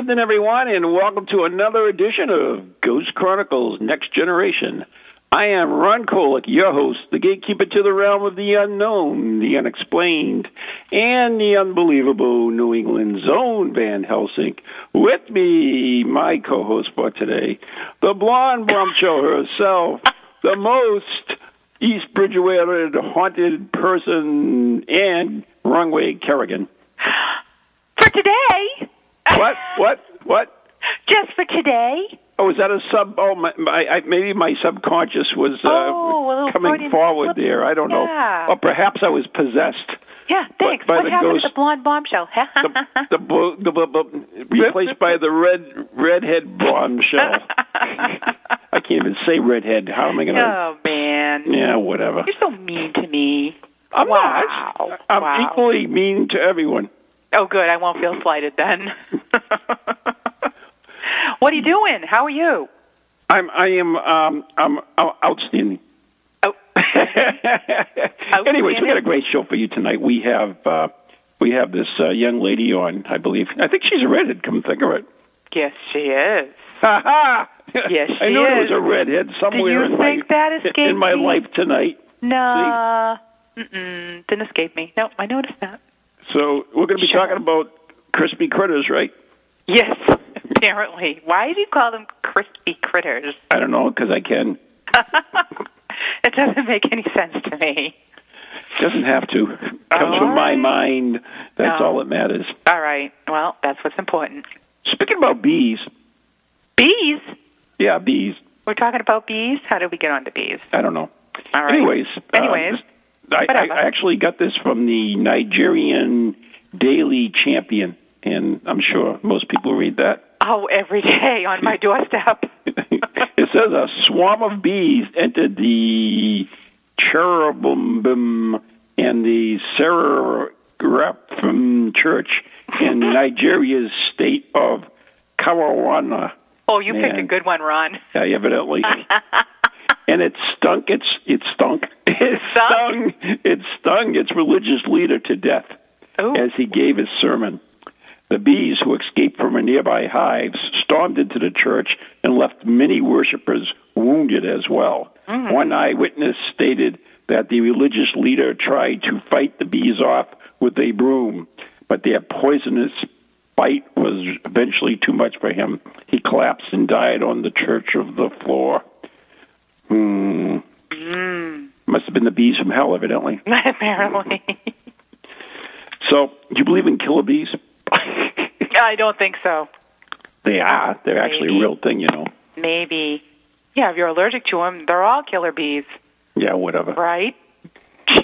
evening, everyone, and welcome to another edition of Ghost Chronicles Next Generation. I am Ron Kolek, your host, the gatekeeper to the realm of the unknown, the unexplained, and the unbelievable New England's own Van Helsing. With me, my co host for today, the blonde bombshell herself, the most East Bridgewater haunted person, and wrong way, Kerrigan. For today? What? What? What? Just for today? Oh, is that a sub? Oh, my, my, I, maybe my subconscious was uh, Oh, coming forward there. I don't know. Yeah. Or perhaps I was possessed. Yeah, thanks. by what the happened ghost- to the blonde bombshell? The, the, the, bo- bo- replaced by the red redhead bombshell. I can't even say redhead. How am I going to? oh, man. Yeah, whatever. You're so mean to me. I'm wow. not. I'm wow. equally mean to everyone. Oh, good. I won't feel slighted then. what are you doing? How are you? I'm. I am. Um. I'm uh, outstanding. Oh. Anyways, we got a great show for you tonight. We have uh, we have this uh, young lady on, I believe. I think she's a redhead. Come think of it. Yes, she is. Ha ha! Yes, she is. I knew there is. was a redhead somewhere in Did you in think my that escaped in my me? life tonight. No. Mm-mm. Didn't escape me. No, I noticed that. So we're going to be Sure. talking about crispy critters, right? Yes, apparently. Why do you call them crispy critters? I don't know because I can. it doesn't make any sense to me. Doesn't have to. Comes from my mind. That's No. all that matters. All right. Well, that's what's important. Speaking about bees, Bees? yeah, bees. We're talking about bees? How did we get onto bees? I don't know. All right. Anyways, uh, Anyways. I, I, I actually got this from the Nigerian Daily Champion, and I'm sure most people read that. Oh, every day on my doorstep. it says a swarm of bees entered the cherubim and the Seraphim Church in Nigeria's state of Karawana. oh, you picked a good one, Ron. Yeah, evidently. And it stunk. It's it stunk. It stung. It stung its religious leader to death Ooh. as he gave his sermon. The bees who escaped from a nearby hives stormed into the church and left many worshippers wounded as well. Mm-hmm. One eyewitness stated that the religious leader tried to fight the bees off with a broom, but their poisonous bite was eventually too much for him. He collapsed and died on the church of the floor. Hmm. Must have been the bees from hell, evidently. Apparently. So, do you believe in killer bees? I don't think so. they are. They're actually a real thing, you know. Maybe. Yeah, if you're allergic to them, they're all killer bees, Yeah, whatever. right?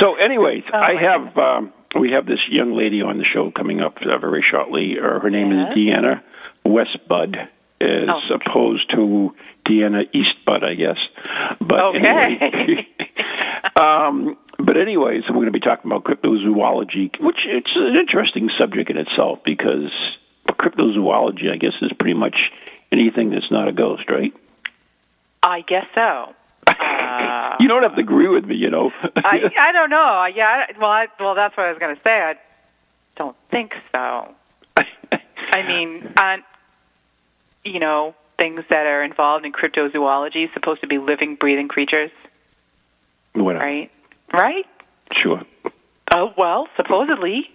So, anyways, Oh, I have um, we have this young lady on the show coming up uh, very shortly. Uh, her name Yes. is Deanna West Budd, as Oh. opposed to Deanna Eastbud, I guess. But Okay. anyway, um, but anyways, we're going to be talking about cryptozoology, which it's an interesting subject in itself because cryptozoology, I guess, is pretty much anything that's not a ghost, right? I guess so. Uh, you don't have to agree with me, you know. I I don't know. Yeah, I, well, I, well, that's what I was going to say. I don't think so. I mean, on you know, things that are involved in cryptozoology supposed to be living, breathing creatures, right? Right? Sure. Oh well, supposedly.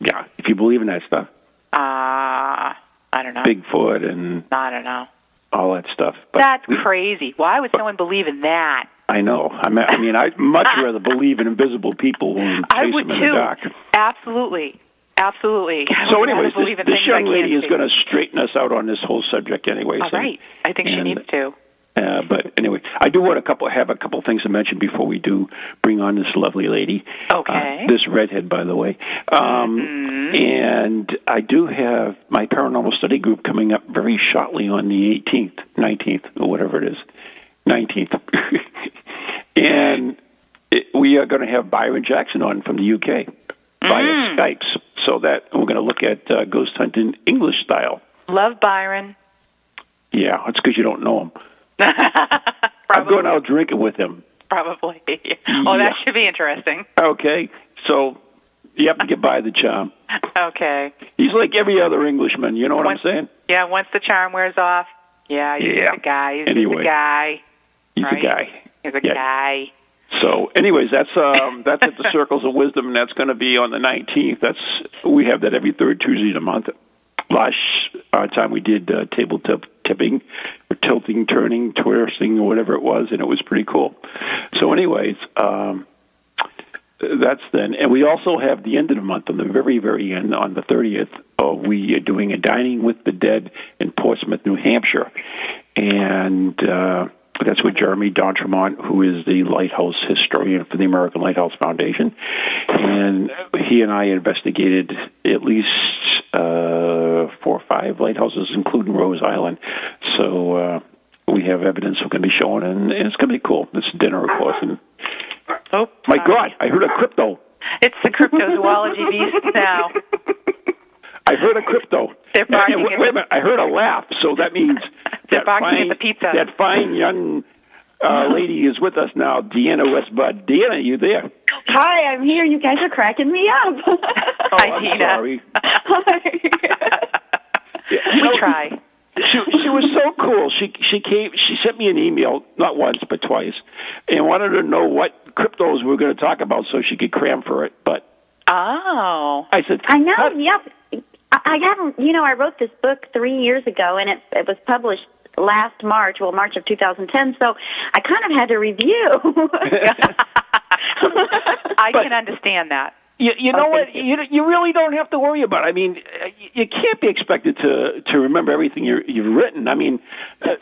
Yeah. If you believe in that stuff, Uh I don't know. Bigfoot and I don't know. all that stuff. But That's crazy. Why would someone believe in that? I know. I mean, I mean, I'd much rather believe in invisible people than chase I would them in too. the dark. Absolutely. Absolutely. So, anyways, this, this young lady is going to straighten us out on this whole subject, anyway. All so, right. I think she needs to. Uh, but anyway, I do want a couple have a couple things to mention before we do bring on this lovely lady. Okay. Uh, this redhead, by the way. Um, Mm-hmm. And I do have my paranormal study group coming up very shortly on the 18th, 19th, or whatever it is, 19th. and it, we are going to have Byron Jackson on from the UK via Mm. Skype. So that we're going to look at uh, ghost hunting English style. Love Byron. Yeah, it's because you don't know him. I'm going out drinking with him. Probably. oh, that should be interesting. Okay, so you have to get by the charm. Okay. He's like every other Englishman. You know what Once- I'm saying? Yeah, once the charm wears off, yeah, he's Yeah. a guy. He's Anyway. a guy. He's Right. a guy. He's a Yeah. guy. So, anyways, that's um, that's at the Circles of Wisdom, and that's going to be on the 19th. That's we have that every third Tuesday of the month. Last uh, time we did uh, tabletop tipping, or tilting, turning, twisting, or whatever it was, and it was pretty cool. So, anyways, um, that's then, and we also have the end of the month on the very, very end on the 30th. Uh, we are doing a dining with the dead in Portsmouth, New Hampshire, and. Uh, that's with Jeremy D'Entremont, who is the lighthouse historian for the American Lighthouse Foundation. And he and I investigated at least uh, four or five lighthouses, including Rose Island. So uh, we have evidence we're going to be showing, and, and it's going to be cool. It's dinner, of course. And Oh, my sorry. God, I heard a crypto. It's the cryptozoology beast now. I heard a crypto. They're barking And wait, wait a minute. I heard a laugh, so that means They're that barking at fine, the pizza. That fine young uh, lady is with us now, Deanna West Budd. Deanna, you there? Hi, I'm here. You guys are cracking me up. Hi, Oh, I'm Tina. sorry. Hi. We try. She she was so cool. She she came. She sent me an email not once but twice, and wanted to know what cryptos we were going to talk about so she could cram for it. But Oh. I said, I know. "How- Yep. I, I haven't. You know, I wrote this book three years ago, and it it was published last March. Well, March of 2010. So I kind of had to review. I But- can understand that. You, you know what? you. You really don't have to worry about. It. I mean, uh, you can't be expected to to remember everything you you've written. I mean,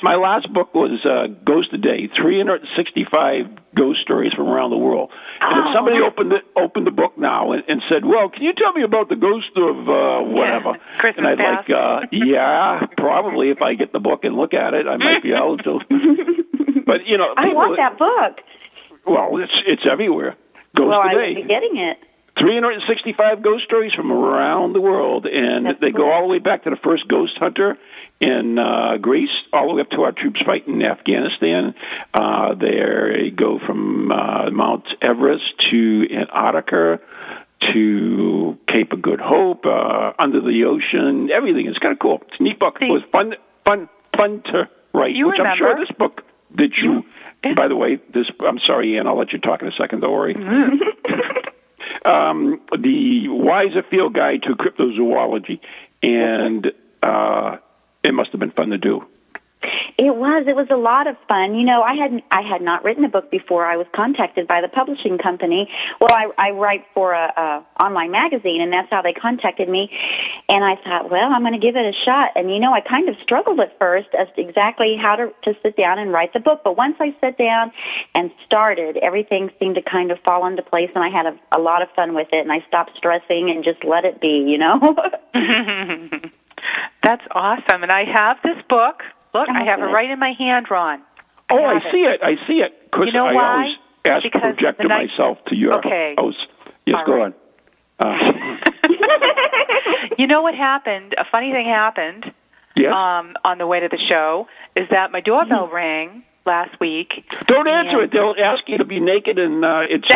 my last book was uh, Ghost a Day, 365 ghost stories from around the world. And if Oh. somebody opened it, opened the book now and, and said, "Well, can you tell me about the ghost of uh, whatever?" Christmas and I'd past. like, uh, "Yeah, probably if I get the book and look at it, I might be able to." but you know, I want that book. Well, it's it's everywhere. Ghost well, I Day. will be getting it. 365 ghost stories from around the world, and That's they go all the way back to the first ghost hunter in uh, Greece, all the way up to our troops fighting in Afghanistan. Uh, they go from uh, Mount Everest to Antarctica to Cape of Good Hope, uh, under the ocean, everything. It's kind of cool. It's a neat book. It was fun, fun, fun to write. You which I'm sure this book did you. By the way, this I'm sorry, Ian. I'll let you talk in a second. Don't worry. um, the Weiser Field Guide to Cryptozoology, and uh, it must have been fun to do. It was. It was a lot of fun. You know, I had I had not written a book before. I was contacted by the publishing company. Well, I, I write for a, a online magazine, and that's how they contacted me. And I thought, well, I'm going to give it a shot. And you know, I kind of struggled at first as to exactly how to to sit down and write the book. But once I sat down and started, everything seemed to kind of fall into place, and I had a, a lot of fun with it. And I stopped stressing and just let it be. You know. That's awesome. And I have this book. Look, I have it right in my hand, Ron. Oh, I see it. I see it. Because You know I why? always ask Because project the night- myself to your Okay. house. Yes, All go right. on. Uh, You know what happened? A funny thing happened yes. um, on the way to the show is that my doorbell rang last week. Don't answer it. They'll ask you to be naked, and uh, it's.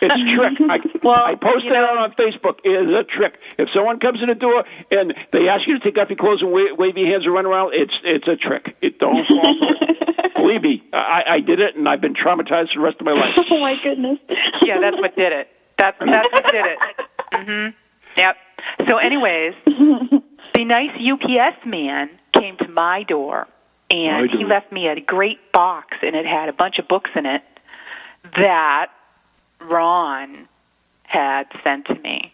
It's a trick. I, Well, I posted you know- it on Facebook. It is a trick. If someone comes in the door and they ask you to take off your clothes and wave, wave your hands and run around, it's it's a trick. It don't fall for it. Believe me, I, I did it, and I've been traumatized for the rest of my life. oh my goodness. yeah, that's what did it. That's that's what did it. Mhm. Yep. So, anyways, the nice UPS man came to my door, and My he left me a great box, and it had a bunch of books in it that Ron had sent to me.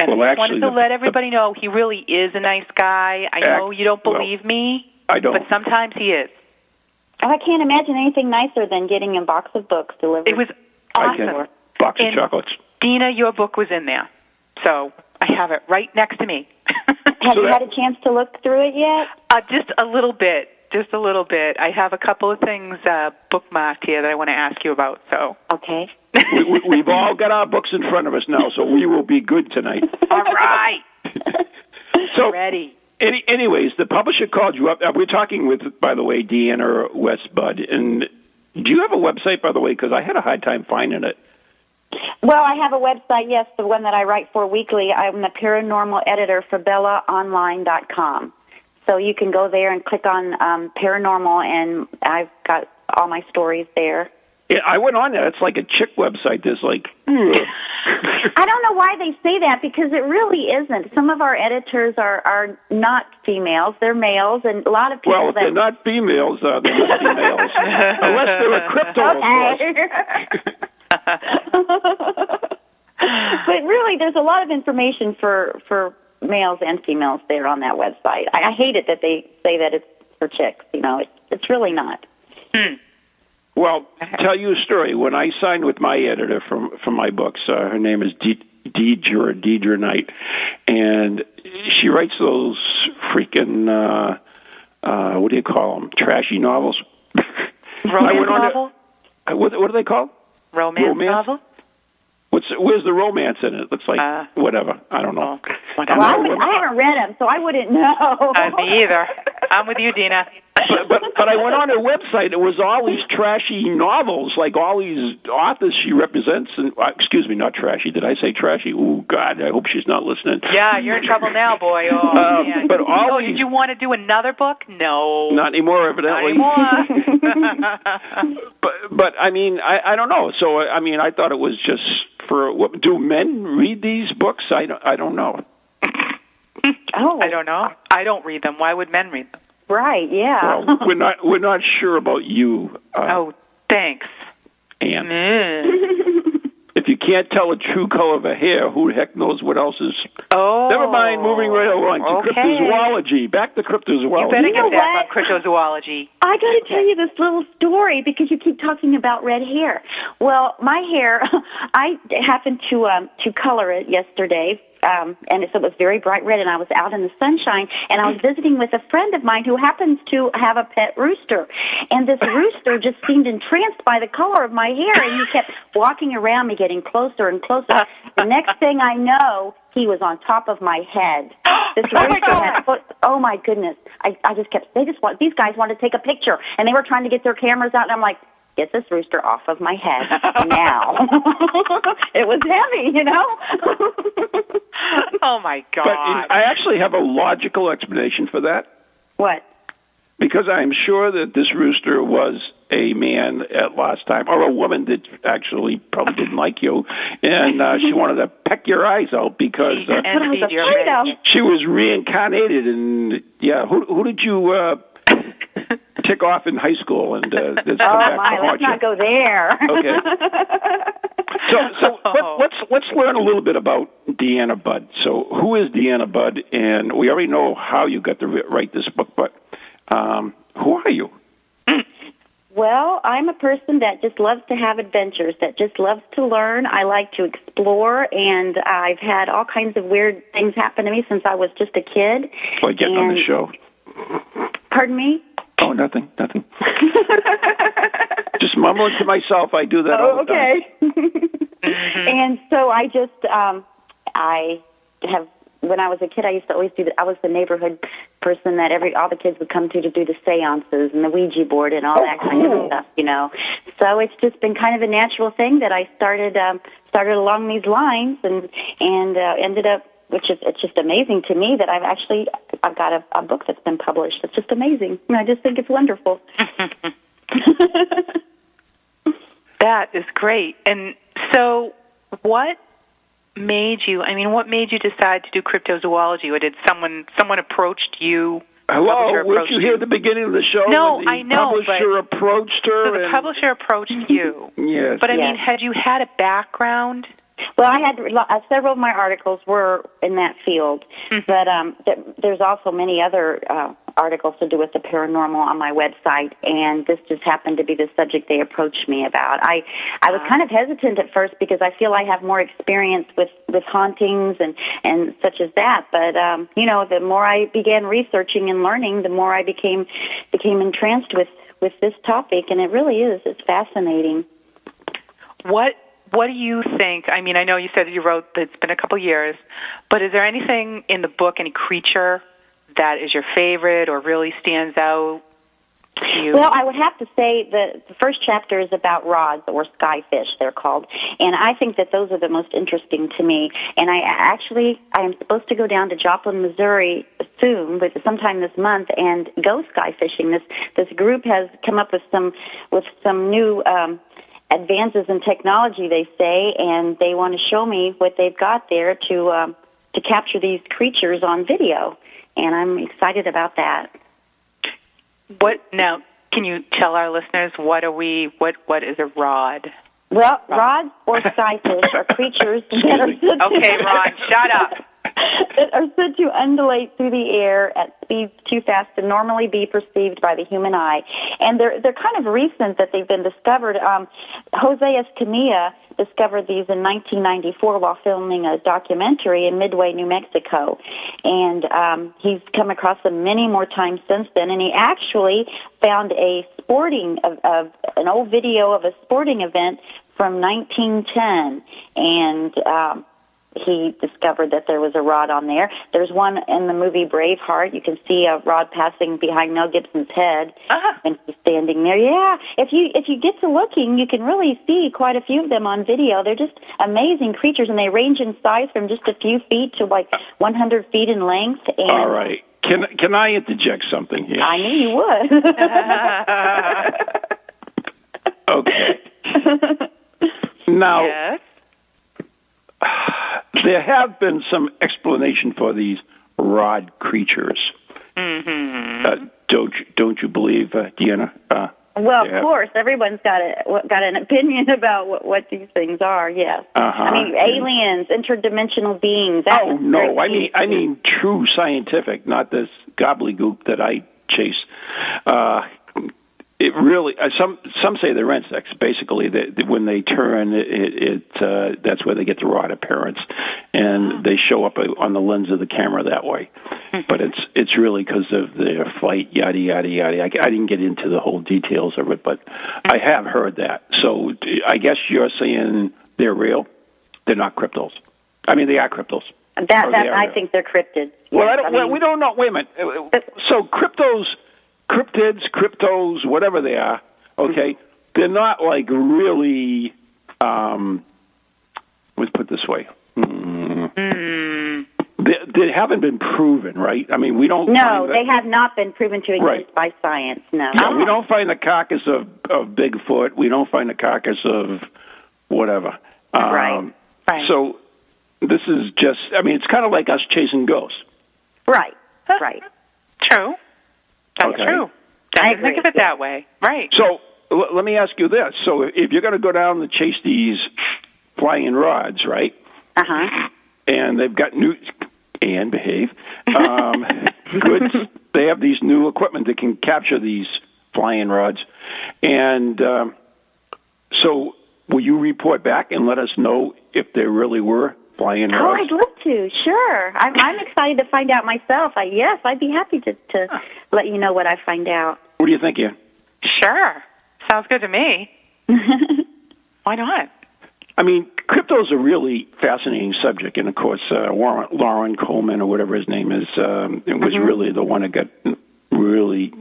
And Well, I just wanted to the- let everybody know he really is a nice guy. I know you don't well, believe me, I don't. but sometimes he is. Oh, I can't imagine anything nicer than getting a box of books delivered. It was I awesome. can. Box of And- chocolates. Dina, your book was in there. So I have it right next to me. Have So you that- had a chance to look through it yet? uh, just a little bit. Just a little bit. I have a couple of things uh, bookmarked here that I want to ask you about. So, Okay. We, we, we've all got our books in front of us now, so we will be good tonight. all right, So, ready. any, anyways, the publisher called you up. Uh, we're talking with, by the way, Deanna West Budd. And do you have a website, by the way? Because I had a hard time finding it. Well, I have a website, yes, the one that I write for weekly. I'm the paranormal editor for BellaOnline.com. So you can go there and click on um, paranormal, and I've got all my stories there. Yeah, I went on there. It's like a chick website. There's like. I don't know why they say that because it really isn't. Some of our editors are are not females; they're males, and a lot of people well, if that they're not females, uh, they must be males. Unless they're a crypto, of course. but really, there's a lot of information for for males and females there on that website. I, I hate it that they say that it's for chicks. You know, it's it's really not. Well, tell you a story. When I signed with my editor from from my books, uh, her name is De- Deidre Deidre Knight, and she writes those freaking uh, uh, what do you call them? Trashy novels. I Romance went on to- novel. What, what are they called? Romance, romance? novel. What's where's the romance in it? It looks like Uh, whatever. I don't know. Oh, whatever. Well, I, would, I haven't read them, so I wouldn't know. Uh, me either. I'm with you, Dina. but, but but I went on her website. It was all these trashy novels, like all these authors she represents. And uh, excuse me, not trashy. Did I say trashy? Oh God, I hope she's not listening. Yeah, you're in trouble now, boy. Oh, man. but all oh, these- did you want to do another book? No. Not anymore, Not evidently. anymore. But but I mean, I I don't know. So I mean, I thought it was just for what do men read these books? I don't I don't know. oh, I don't know. I don't read them. Why would men read them? Right? Yeah. Well, we're not we're not sure about you, uh, Oh, thanks. Anne. If you can't tell the true color of a hair, who the heck knows what else is? Oh. Never mind. Moving right along to okay. cryptozoology. Back to cryptozoology. You better You get know back what? on cryptozoology. I got to tell you this little story because you keep talking about red hair. Well, my hair, I happened to um, to color it yesterday, um, and so it was very bright red. And I was out in the sunshine, and I was visiting with a friend of mine who happens to have a pet rooster, and this rooster just seemed entranced by the color of my hair, and he kept walking around me, getting closer and closer. the next thing I know, he was on top of my head. This Oh, rooster God. had oh my goodness! I I just kept they just want these guys wanted to take a picture, and they were trying to get their cameras out, and I'm like. Get this rooster off of my head now. it was heavy, you know. Oh my God. But in, I actually have a logical explanation for that what? because I am sure that this rooster was a man at last time, or a woman that actually probably didn't like you, and uh, she wanted to peck your eyes out because uh, and was your afraid red. of. she was reincarnated. And yeah, who who did you uh, tick off in high school and uh, that's come Oh back my, to haunt let's you? not go there. Okay. So, so let, let's let's learn a little bit about Deanna Budd. So, who is Deanna Budd? And we already know how you got to write this book, but um, who are you? Well, I'm a person that just loves to have adventures, that just loves to learn. I like to explore, and I've had all kinds of weird things happen to me since I was just a kid. Like getting on the show. Pardon me? Oh, nothing, nothing. Just mumbling to myself. I do that all Oh, the time. okay. And so I just, um, I have, when I was a kid, I used to always do that. I was the neighborhood person that every all the kids would come to to do the seances and the Ouija board and all Oh, that kind cool. of stuff, you know. So it's just been kind of a natural thing that I started um, started along these lines and and uh, ended up. Which is it's just amazing to me that I've actually I've got a, a book that's been published. It's just amazing. I just think it's wonderful. That is great. And so, what made you? I mean, what made you decide to do cryptozoology? Or did someone someone approached you? Hello, publisher weren't you here at the beginning of the show? No, the I know, The publisher approached her. So the and- publisher approached you. Yes. But I mean, had you had a background? Well, I had uh, several of my articles were in that field, but um, th- there's also many other uh, articles to do with the paranormal on my website, and this just happened to be the subject they approached me about. I I was kind of hesitant at first because I feel I have more experience with with hauntings and and such as that, but um, you know, the more I began researching and learning, the more I became became entranced with with this topic, and it really is it's fascinating. What What do you think? I mean, I know you said you wrote that it's been a couple years, but is there anything in the book, any creature that is your favorite or really stands out to you? Well, I would have to say the, the first chapter is about rods or skyfish, they're called, and I think that those are the most interesting to me. And I actually I am supposed to go down to Joplin, Missouri soon, but sometime this month, and go sky fishing. This this group has come up with some with some new. Um, advances in technology they say and they want to show me what they've got there to um, to capture these creatures on video and I'm excited about that. what now? Can you tell our listeners what are we? What What is a rod? Well, rods or skyfish are creatures that are Okay, Ron, shut up. That are said to undulate through the air at speeds too fast to normally be perceived by the human eye. And they're they're kind of recent that they've been discovered. Um, Jose Escamilla discovered these in 1994 while filming a documentary in Midway, New Mexico, and um, he's come across them many more times since then. And he actually found a sporting of, of an old video of a sporting event from 1910, and um, he discovered that there was a rod on there. There's one in the movie Braveheart. You can see a rod passing behind Mel Gibson's head, Uh-huh. and he's standing there. Yeah, if you if you get to looking, you can really see quite a few of them on video. They're just amazing creatures, and they range in size from just a few feet to like 100 feet in length. And All right. Can can I interject something here? I knew you would. Okay. now yes. There have been some explanation for these rod creatures. Mm-hmm. Uh, don't you, don't you believe, uh, Deanna? Uh, Well, Yeah. of course, everyone's got a got an opinion about what what these things are. Yes, Uh-huh. I mean aliens, interdimensional beings. Oh no, I mean I mean true scientific, not this gobbledygook that I chase. Uh, it really uh, some some say they're insects. Basically, that when they turn, it, it uh, that's where they get the rod appearance, and they show up uh, on the lens of the camera that way. But it's it's really because of their flight, yada yada yada. I, I didn't get into the whole details of it, but I have heard that. So I guess you're saying they're real. They're not cryptos. I mean, they are cryptos. that. That I think they're cryptids. Well, Yes, I don't, I well, we don't know. Wait a minute. So cryptos, cryptids, cryptos, whatever they are, okay, they're not like really. Um, let's put it this way. Mm. They, they haven't been proven, right? I mean, we don't. No, find they have not been proven to exist Right. by science. No. No, we don't find the carcass of of Bigfoot. We don't find the carcass of whatever. Um, Right. Right. So this is just. I mean, it's kind of like us chasing ghosts. Right. Right. True. That's Okay. true. I think of it yeah. that way. Right. So l- let me ask you this: So if you're going to go down to chase these flying rods, right? Uh huh. And they've got new and behave um, goods. They have these new equipment that can capture these flying rods, and um, so will you report back and let us know if there really were flying Oh, rods? I'd love to. Sure. I'm, I'm excited to find out myself. I, yes, I'd be happy to to let you know what I find out. What do you think, Ian? Sure. Sounds good to me. Why not? I mean, crypto is a really fascinating subject, and of course, uh, Warren, Loren Coleman or whatever his name is, um, it was Mhm. really the one that got really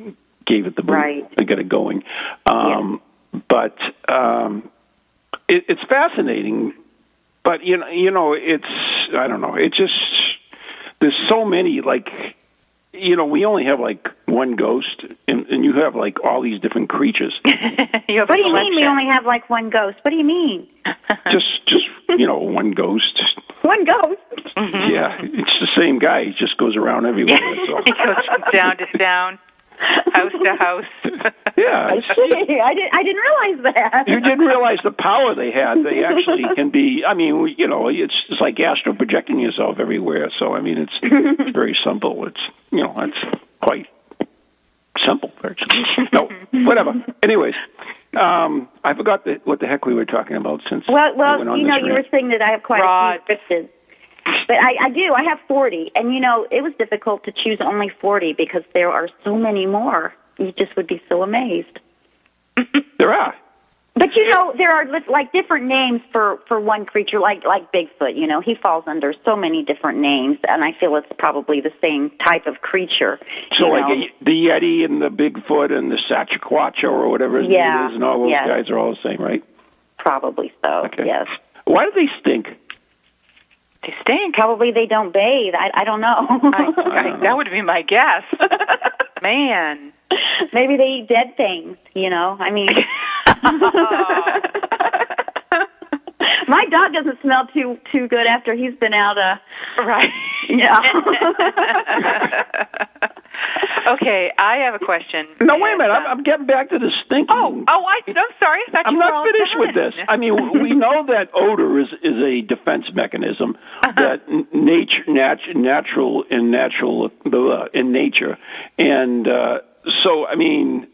gave it the boot, Right. and got it going. Um, But um, it, it's fascinating. But you know, you know, it's I don't know. It just there's so many like you know we only have like one ghost, and, and you have like all these different creatures. What do you mean we only have like one ghost? What do you mean? just just you know one ghost. One ghost? Mhm. Yeah, it's the same guy. He just goes around everywhere. So. he goes from down to down, house to house. Yeah, I see. I didn't. I didn't realize that. you didn't realize the power they had. They actually can be. I mean, you know, it's it's like astro projecting yourself everywhere. So I mean, it's it's very simple. It's you know, it's quite simple actually. No, whatever. Anyways, um, I forgot the, what the heck we were talking about since. Well, we well, went on you know, you were saying that I have quite Rod. a few cryptids. But I, I do. I have 40. And, you know, it was difficult to choose only 40 because there are so many more. You just would be so amazed. There are. But, you know, there are like different names for, for one creature, like, like Bigfoot. You know, he falls under so many different names. And I feel it's probably the same type of creature. So you like a, the Yeti and the Bigfoot and the Sasquatch or whatever his Yeah, name is, and all those yes. guys are all the same, right? Probably so, Okay. yes. Why do they stink? They stink. Probably they don't bathe. I, I don't know. I, I, that would be my guess. Man. Maybe they eat dead things, you know. I mean, my dog doesn't smell too too good after he's been out. Uh, right. yeah. Okay, I have a question. No, wait a minute. I'm, I'm getting back to the stinking. Oh, oh, I, I'm sorry. I thought I'm not all finished with this. I mean, we know that odor is is a defense mechanism Uh-huh. that n- nature, nat, natural in natural uh, in nature, and uh, so I mean,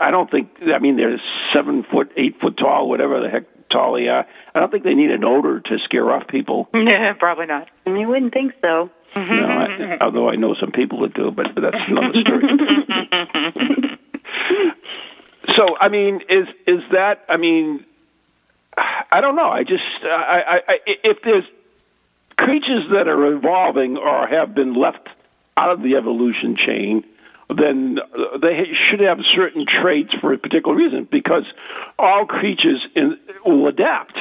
I don't think. I mean, they're seven foot, eight foot tall, whatever the heck tall they are. I don't think they need an odor to scare off people. Yeah, probably not. you wouldn't think so. Mm-hmm. No, I, mm-hmm. although I know some people that do, but that's another story. so, I mean, is is that? I mean, I don't know. I just, I, I, I, if there's creatures that are evolving or have been left out of the evolution chain, then they should have certain traits for a particular reason because all creatures in, will adapt,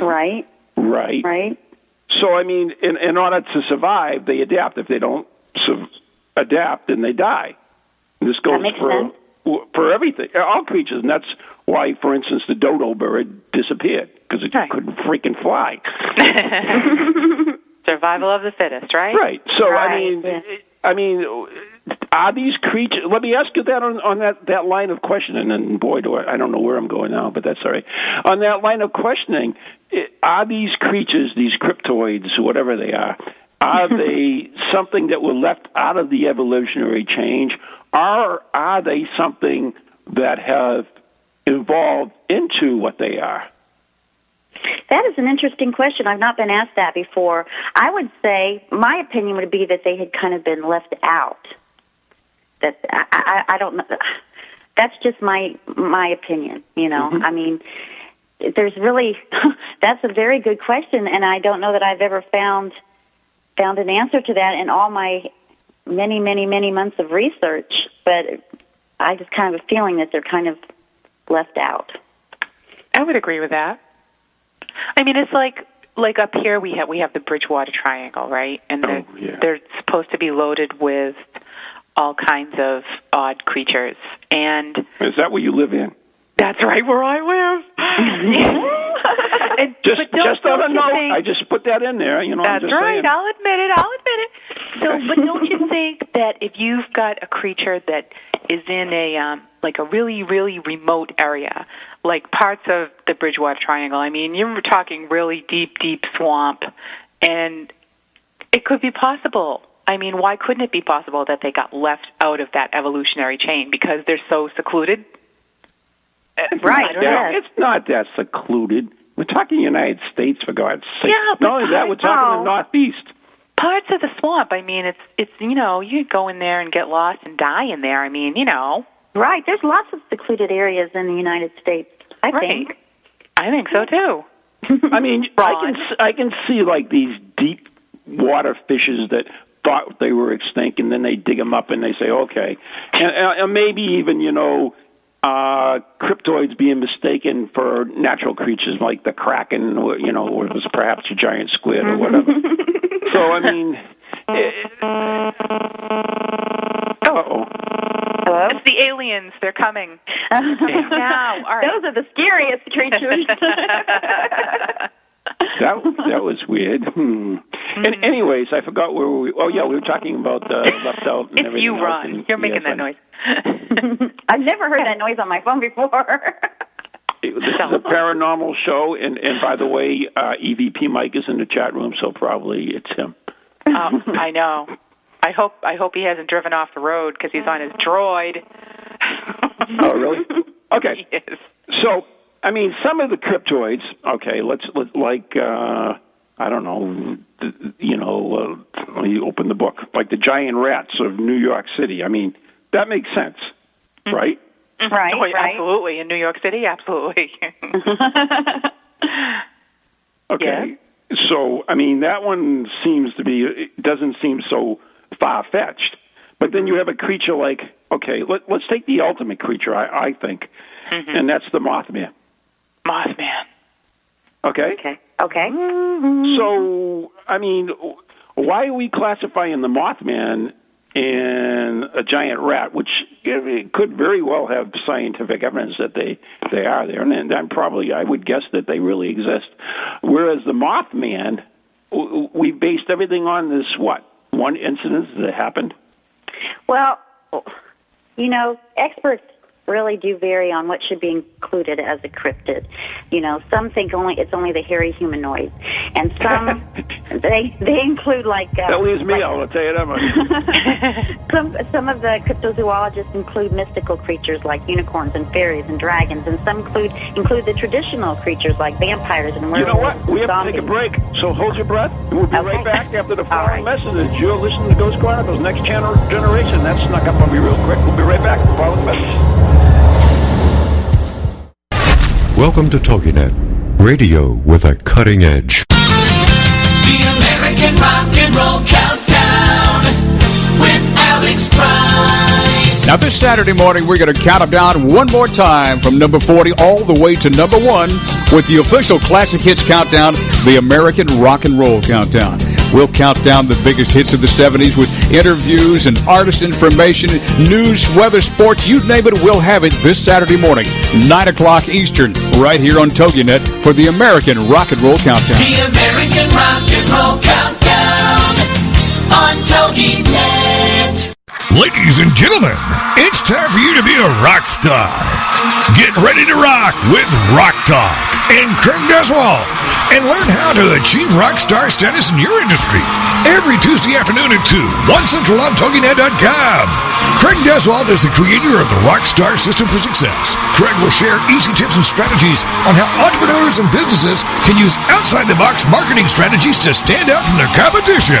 Right? right? Right? So I mean, in in order to survive, they adapt. If they don't su- adapt, then they die. And this goes for sense. for everything, uh, all creatures, and that's why, for instance, the dodo bird disappeared because it Right. couldn't freaking fly. Survival of the fittest, right? Right. So I mean, yeah. I mean, are these creatures? Let me ask you that on, on that that line of questioning. And boy, do I, I don't know where I'm going now, but that's all right. On that line of questioning, are these creatures, these cryptoids, whatever they are, are they something that were left out of the evolutionary change, or are they something that have evolved into what they are? That is an interesting question. I've not been asked that before. I would say my opinion would be that they had kind of been left out. That I, I, I don't know. That's just my my opinion. You know, mm-hmm. I mean, there's really that's a very good question, and I don't know that I've ever found found an answer to that in all my many, many, many months of research. But I just kind of have a feeling that they're kind of left out. I would agree with that. I mean, it's like like up here we have we have the Bridgewater Triangle, right? And they're, Oh, yeah. they're supposed to be loaded with all kinds of odd creatures, and Is that where you live in? That's right where I live. and, Just but don't, just on don't a you note, think- I just put that in there. You know, That's right. saying. I'll admit it. I'll admit it. So, but don't you think that if you've got a creature that is in a um, like a really, really remote area, like parts of the Bridgewater Triangle? I mean, you're talking really deep, deep swamp, and it could be possible. I mean, why couldn't it be possible that they got left out of that evolutionary chain because they're so secluded? It's Right, not that- yes. It's not that secluded. We're talking United States, for God's sake. Yeah, but Not only that, we're talking the Northeast. parts of the swamp. I mean, it's it's you know you could go in there and get lost and die in there. I mean, you know, Right. There's lots of secluded areas in the United States. I Right. think. I think so too. I mean, I can I can see like these deep water fishes that thought they were extinct, and then they dig them up and they say, okay, and, and maybe even you know. Uh, cryptoids being mistaken for natural creatures like the kraken, or, you know, or it was perhaps a giant squid or whatever. so I mean, it, oh, Hello? It's the aliens. They're coming. now. All right. Those are the scariest creatures. That that was weird. Hmm. And Mm-hmm. anyways, I forgot where we. Oh yeah, we were talking about uh, left out. And It's everything you, else, Ron. and- You're making yes, that I- noise. I've never heard that noise on my phone before. This is a paranormal show, and and by the way, uh, EVP Mike is in the chat room, so probably it's him. um, I know. I hope I hope he hasn't driven off the road because he's on his droid. Oh really? Okay. Yes. So, I mean, some of the cryptoids. Okay, let's let like uh, I don't know, you know, uh, you open the book like the giant rats of New York City. I mean, that makes sense, right? right, Oh, right. Absolutely. In New York City, absolutely. Okay. So, I mean, that one seems to be it doesn't seem so far fetched. But then you have a creature like okay, let, let's take the ultimate creature, I, I think, and that's the Mothman. Mothman. Okay. Okay. Okay. So, I mean, why are we classifying the Mothman and a giant rat, which it could very well have scientific evidence that they they are there, and I'm probably I would guess that they really exist. Whereas the Mothman, we based everything on this what one incident that happened. Well, you know, experts really do vary on what should be included as a cryptid. You know, some think only it's only the hairy humanoids, and some they they include like uh, That leaves me like- out. I'll tell you that much. Some some of the cryptozoologists include mystical creatures like unicorns and fairies and dragons, and some include include the traditional creatures like vampires and werewolves. You know what? We have to take a break, so hold your breath. We'll be Okay. right back after the following right. message. You're listening to Ghost Chronicles Next Gener- Generation. That snuck up on me real quick. We'll be right back following message. Welcome to TogiNet, radio with a cutting edge. The American Rock and Roll Countdown with Alex Price. Now, this Saturday morning, we're going to count them down one more time from number 40 all the way to number one with the official Classic Hits Countdown, the American Rock and Roll Countdown. We'll count down the biggest hits of the 70s with interviews and artist information, news, weather, sports, you name it, we'll have it this Saturday morning, 9 o'clock Eastern, right here on TogiNet for the American Rock and Roll Countdown. The American Rock and Roll Countdown on TogiNet. Ladies and gentlemen, it's time for you to be a rock star. Get ready to rock with Rock Talk and Craig Duswalt and learn how to achieve rock star status in your industry every Tuesday afternoon at 2, 1 Central on TogiNet.com. Craig Duswalt is the creator of the Rockstar System for Success. Craig will share easy tips and strategies on how entrepreneurs and businesses can use outside the box marketing strategies to stand out from their competition.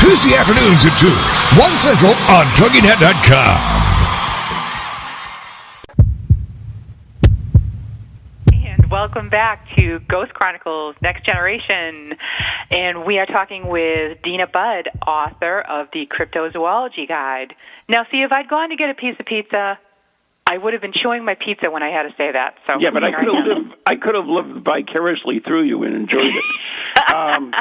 Tuesday afternoons at 2, 1 Central on TogiNet.com. And welcome back to Ghost Chronicles Next Generation. And we are talking with Dina Budd, author of the Cryptozoology Guide. Now, see, if I'd gone to get a piece of pizza, I would have been chewing my pizza when I had to say that. So Yeah, but I could have lived. I could have lived vicariously through you and enjoyed it. Um,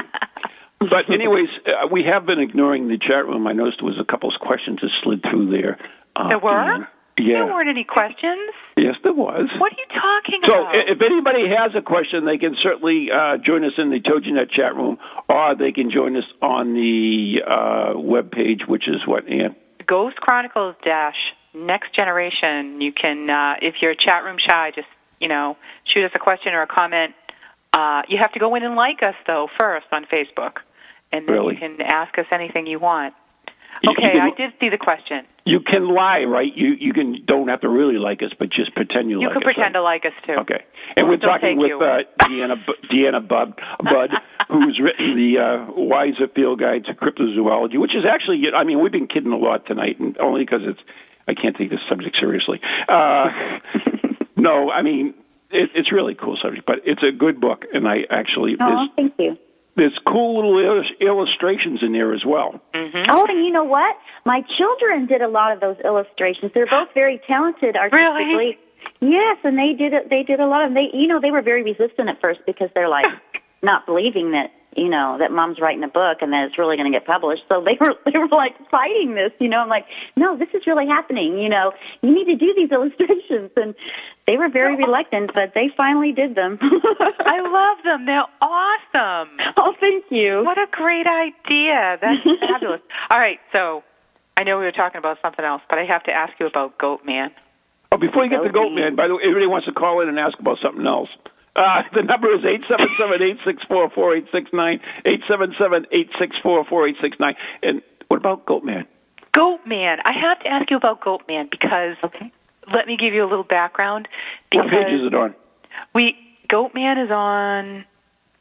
but anyways, uh, we have been ignoring the chat room. I noticed there was a couple of questions that slid through there. Uh, There were? and- yeah. There weren't any questions. Yes, there was. What are you talking So, about? So, if anybody has a question, they can certainly uh, join us in the TogiNet chat room, or they can join us on the uh, web page, which is what, Ann? Ghost Chronicles dash Next Generation. You can, uh, if you're a chat room shy, just you know shoot us a question or a comment. Uh, you have to go in and like us though first on Facebook, and then Really? you can ask us anything you want. You- you Okay, can- I did see the question. You can lie, right? You you can don't have to really like us, but just pretend you, You like could us. pretend to like us too. Okay. And We'll we're talking with you. uh, Deanna Deanna Budd, Budd, who's written the uh, Weiser Field Guide to Cryptozoology, which is actually, I mean, we've been kidding a lot tonight, and only because it's I can't take this subject seriously. Uh, no, I mean, it, it's really a cool subject, but it's a good book, and I actually Oh, there's thank you. There's cool little illus- illustrations in there as well. Mm-hmm. Oh, and you know what? My children did a lot of those illustrations. They're both very talented artistically. Really? Yes, and they did it. They did a lot of. They, you know, they were very resistant at first because they're like not believing that you know that mom's writing a book and that it's really going to get published. So they were they were like fighting this. You know, I'm like, no, this is really happening. You know, you need to do these illustrations, and they were very reluctant, but they finally did them. I love them. They're awesome. oh, thank you. What a great idea. That's fabulous. All right, so I know we were talking about something else, but I have to ask you about Goat Man. Oh, before you get to Goat Man, by the way, everybody wants to call in and ask about something else. Uh, the number is eight seven seven eight six four four eight six nine eight seven seven eight six four four eight six nine. And what about Goat Man? Goat Man. I have to ask you about Goat Man because Okay. let me give you a little background. What Because page is it on? we Goat Man is on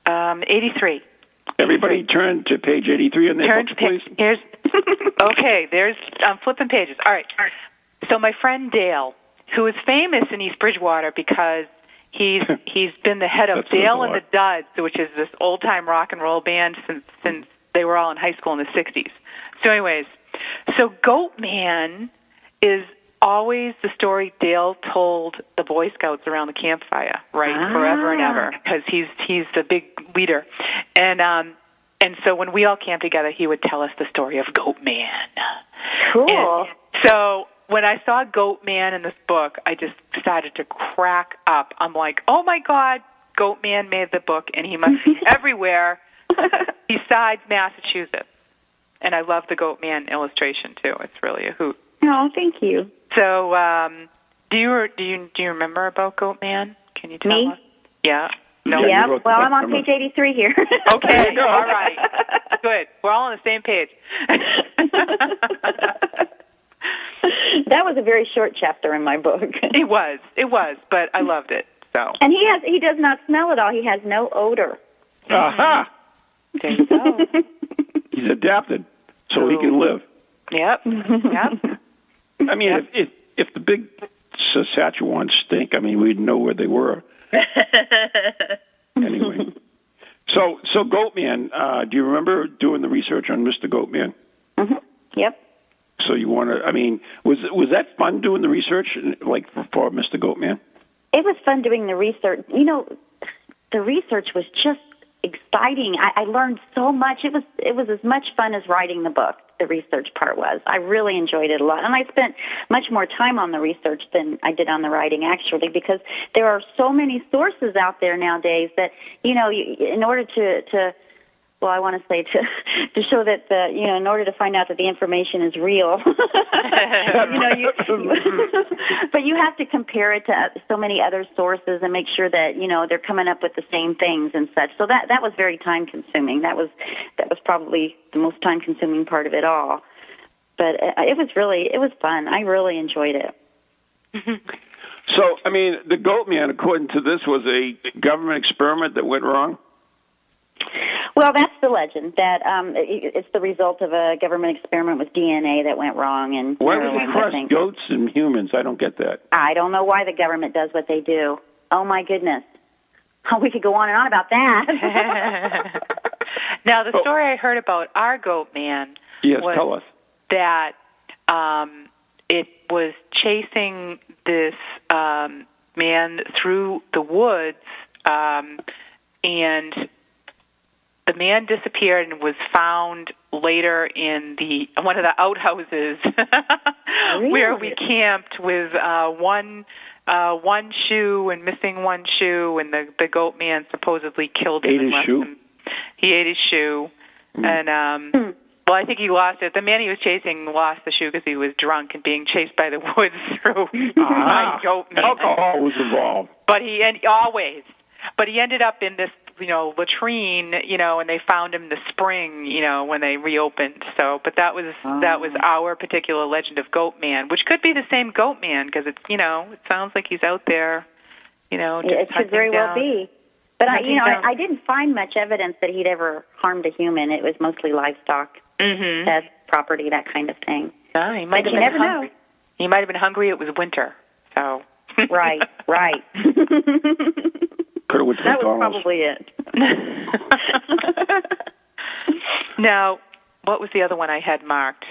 um, 83. Everybody turn to page eighty three in their Turn books, to page. please. Here's okay. There's I'm flipping pages. All right. So my friend Dale, who is famous in East Bridgewater because he's he's been the head of That says a Dale and the. Duds, which is this old time rock and roll band since since they were all in high school in the '60s. So, anyways, so Goat Man is always the story Dale told the Boy Scouts around the campfire, right, forever and ever, because he's he's the big leader, and um, and so when we all camped together, he would tell us the story of Goat Man. Cool. And so when I saw Goat Man in this book, I just started to crack up. I'm like, oh my God, Goat Man made the book, and he must be everywhere besides Massachusetts. And I love the Goat Man illustration too. It's really a hoot. Oh, thank you. So, um, do you do you do you remember about Goat Man? Can you tell Me? us? Yeah. No. Yeah, you Yeah. Well, book, I'm on page 83 here. Okay. There you go. All right. Good. We're all on the same page. that was a very short chapter in my book. it was. It was. But I loved it. So And he has he does not smell at all. He has no odor. Aha! there you go. He's adapted so he can live. Yep. Yep. I mean, if, if if the big Saskatchewan stink, I mean, we'd know where they were. anyway, so so Goatman, uh, do you remember doing the research on Mr. Goatman? hmm Yep. So you want to? I mean, was was that fun doing the research, like for, Mr. Goatman? It was fun doing the research. You know, the research was just exciting. I, I learned so much. It was it was as much fun as writing the book. The research part was. I really enjoyed it a lot, and I spent much more time on the research than I did on the writing actually, because there are so many sources out there nowadays that you know, you, in order to to well, I want to say to to show that the you know, in order to find out that the information is real, you know, you, but you have to compare it to so many other sources and make sure that you know they're coming up with the same things and such. So that that was very time consuming. That was that was probably the most time consuming part of it all. But uh, it was really it was fun. I really enjoyed it. So, I mean, the goat man, according to this, was a government experiment that went wrong. Well, that's the legend. That um, it, it's the result of a government experiment with DNA that went wrong and Why would neurons, they I cross goats and humans? I don't get that. I don't know why the government does what they do. Oh my goodness. Oh, we could go on and on about that. now, the Oh. story I heard about our goat man Yes, was tell us. that um, it was chasing this um, man through the woods, um, and the man disappeared and was found later in the one of the outhouses where we camped with uh, one uh, one shoe and missing one shoe, and the the goat man supposedly killed him. Ate his shoe? him. He ate his shoe, and um, Hmm. well, I think he lost it. The man he was chasing lost the shoe because he was drunk and being chased by the woods through Ah, by goat man. alcohol was involved. But he and always, but he ended up in this you know latrine, you know, and they found him in the spring, you know, when they reopened. So, but that was that was our particular legend of Goat Man, which could be the same Goat Man because it's you know it sounds like he's out there, you know. Just it could hunting very well be. But I, you know, down- I, I didn't find much evidence that he'd ever harmed a human. It was mostly livestock, Mhm. pet property, that kind of thing. Yeah, he might But have you been never hungry. He might have been hungry. It was winter, so. Right, right. Could have went to that was probably it. now, what was the other one I had marked?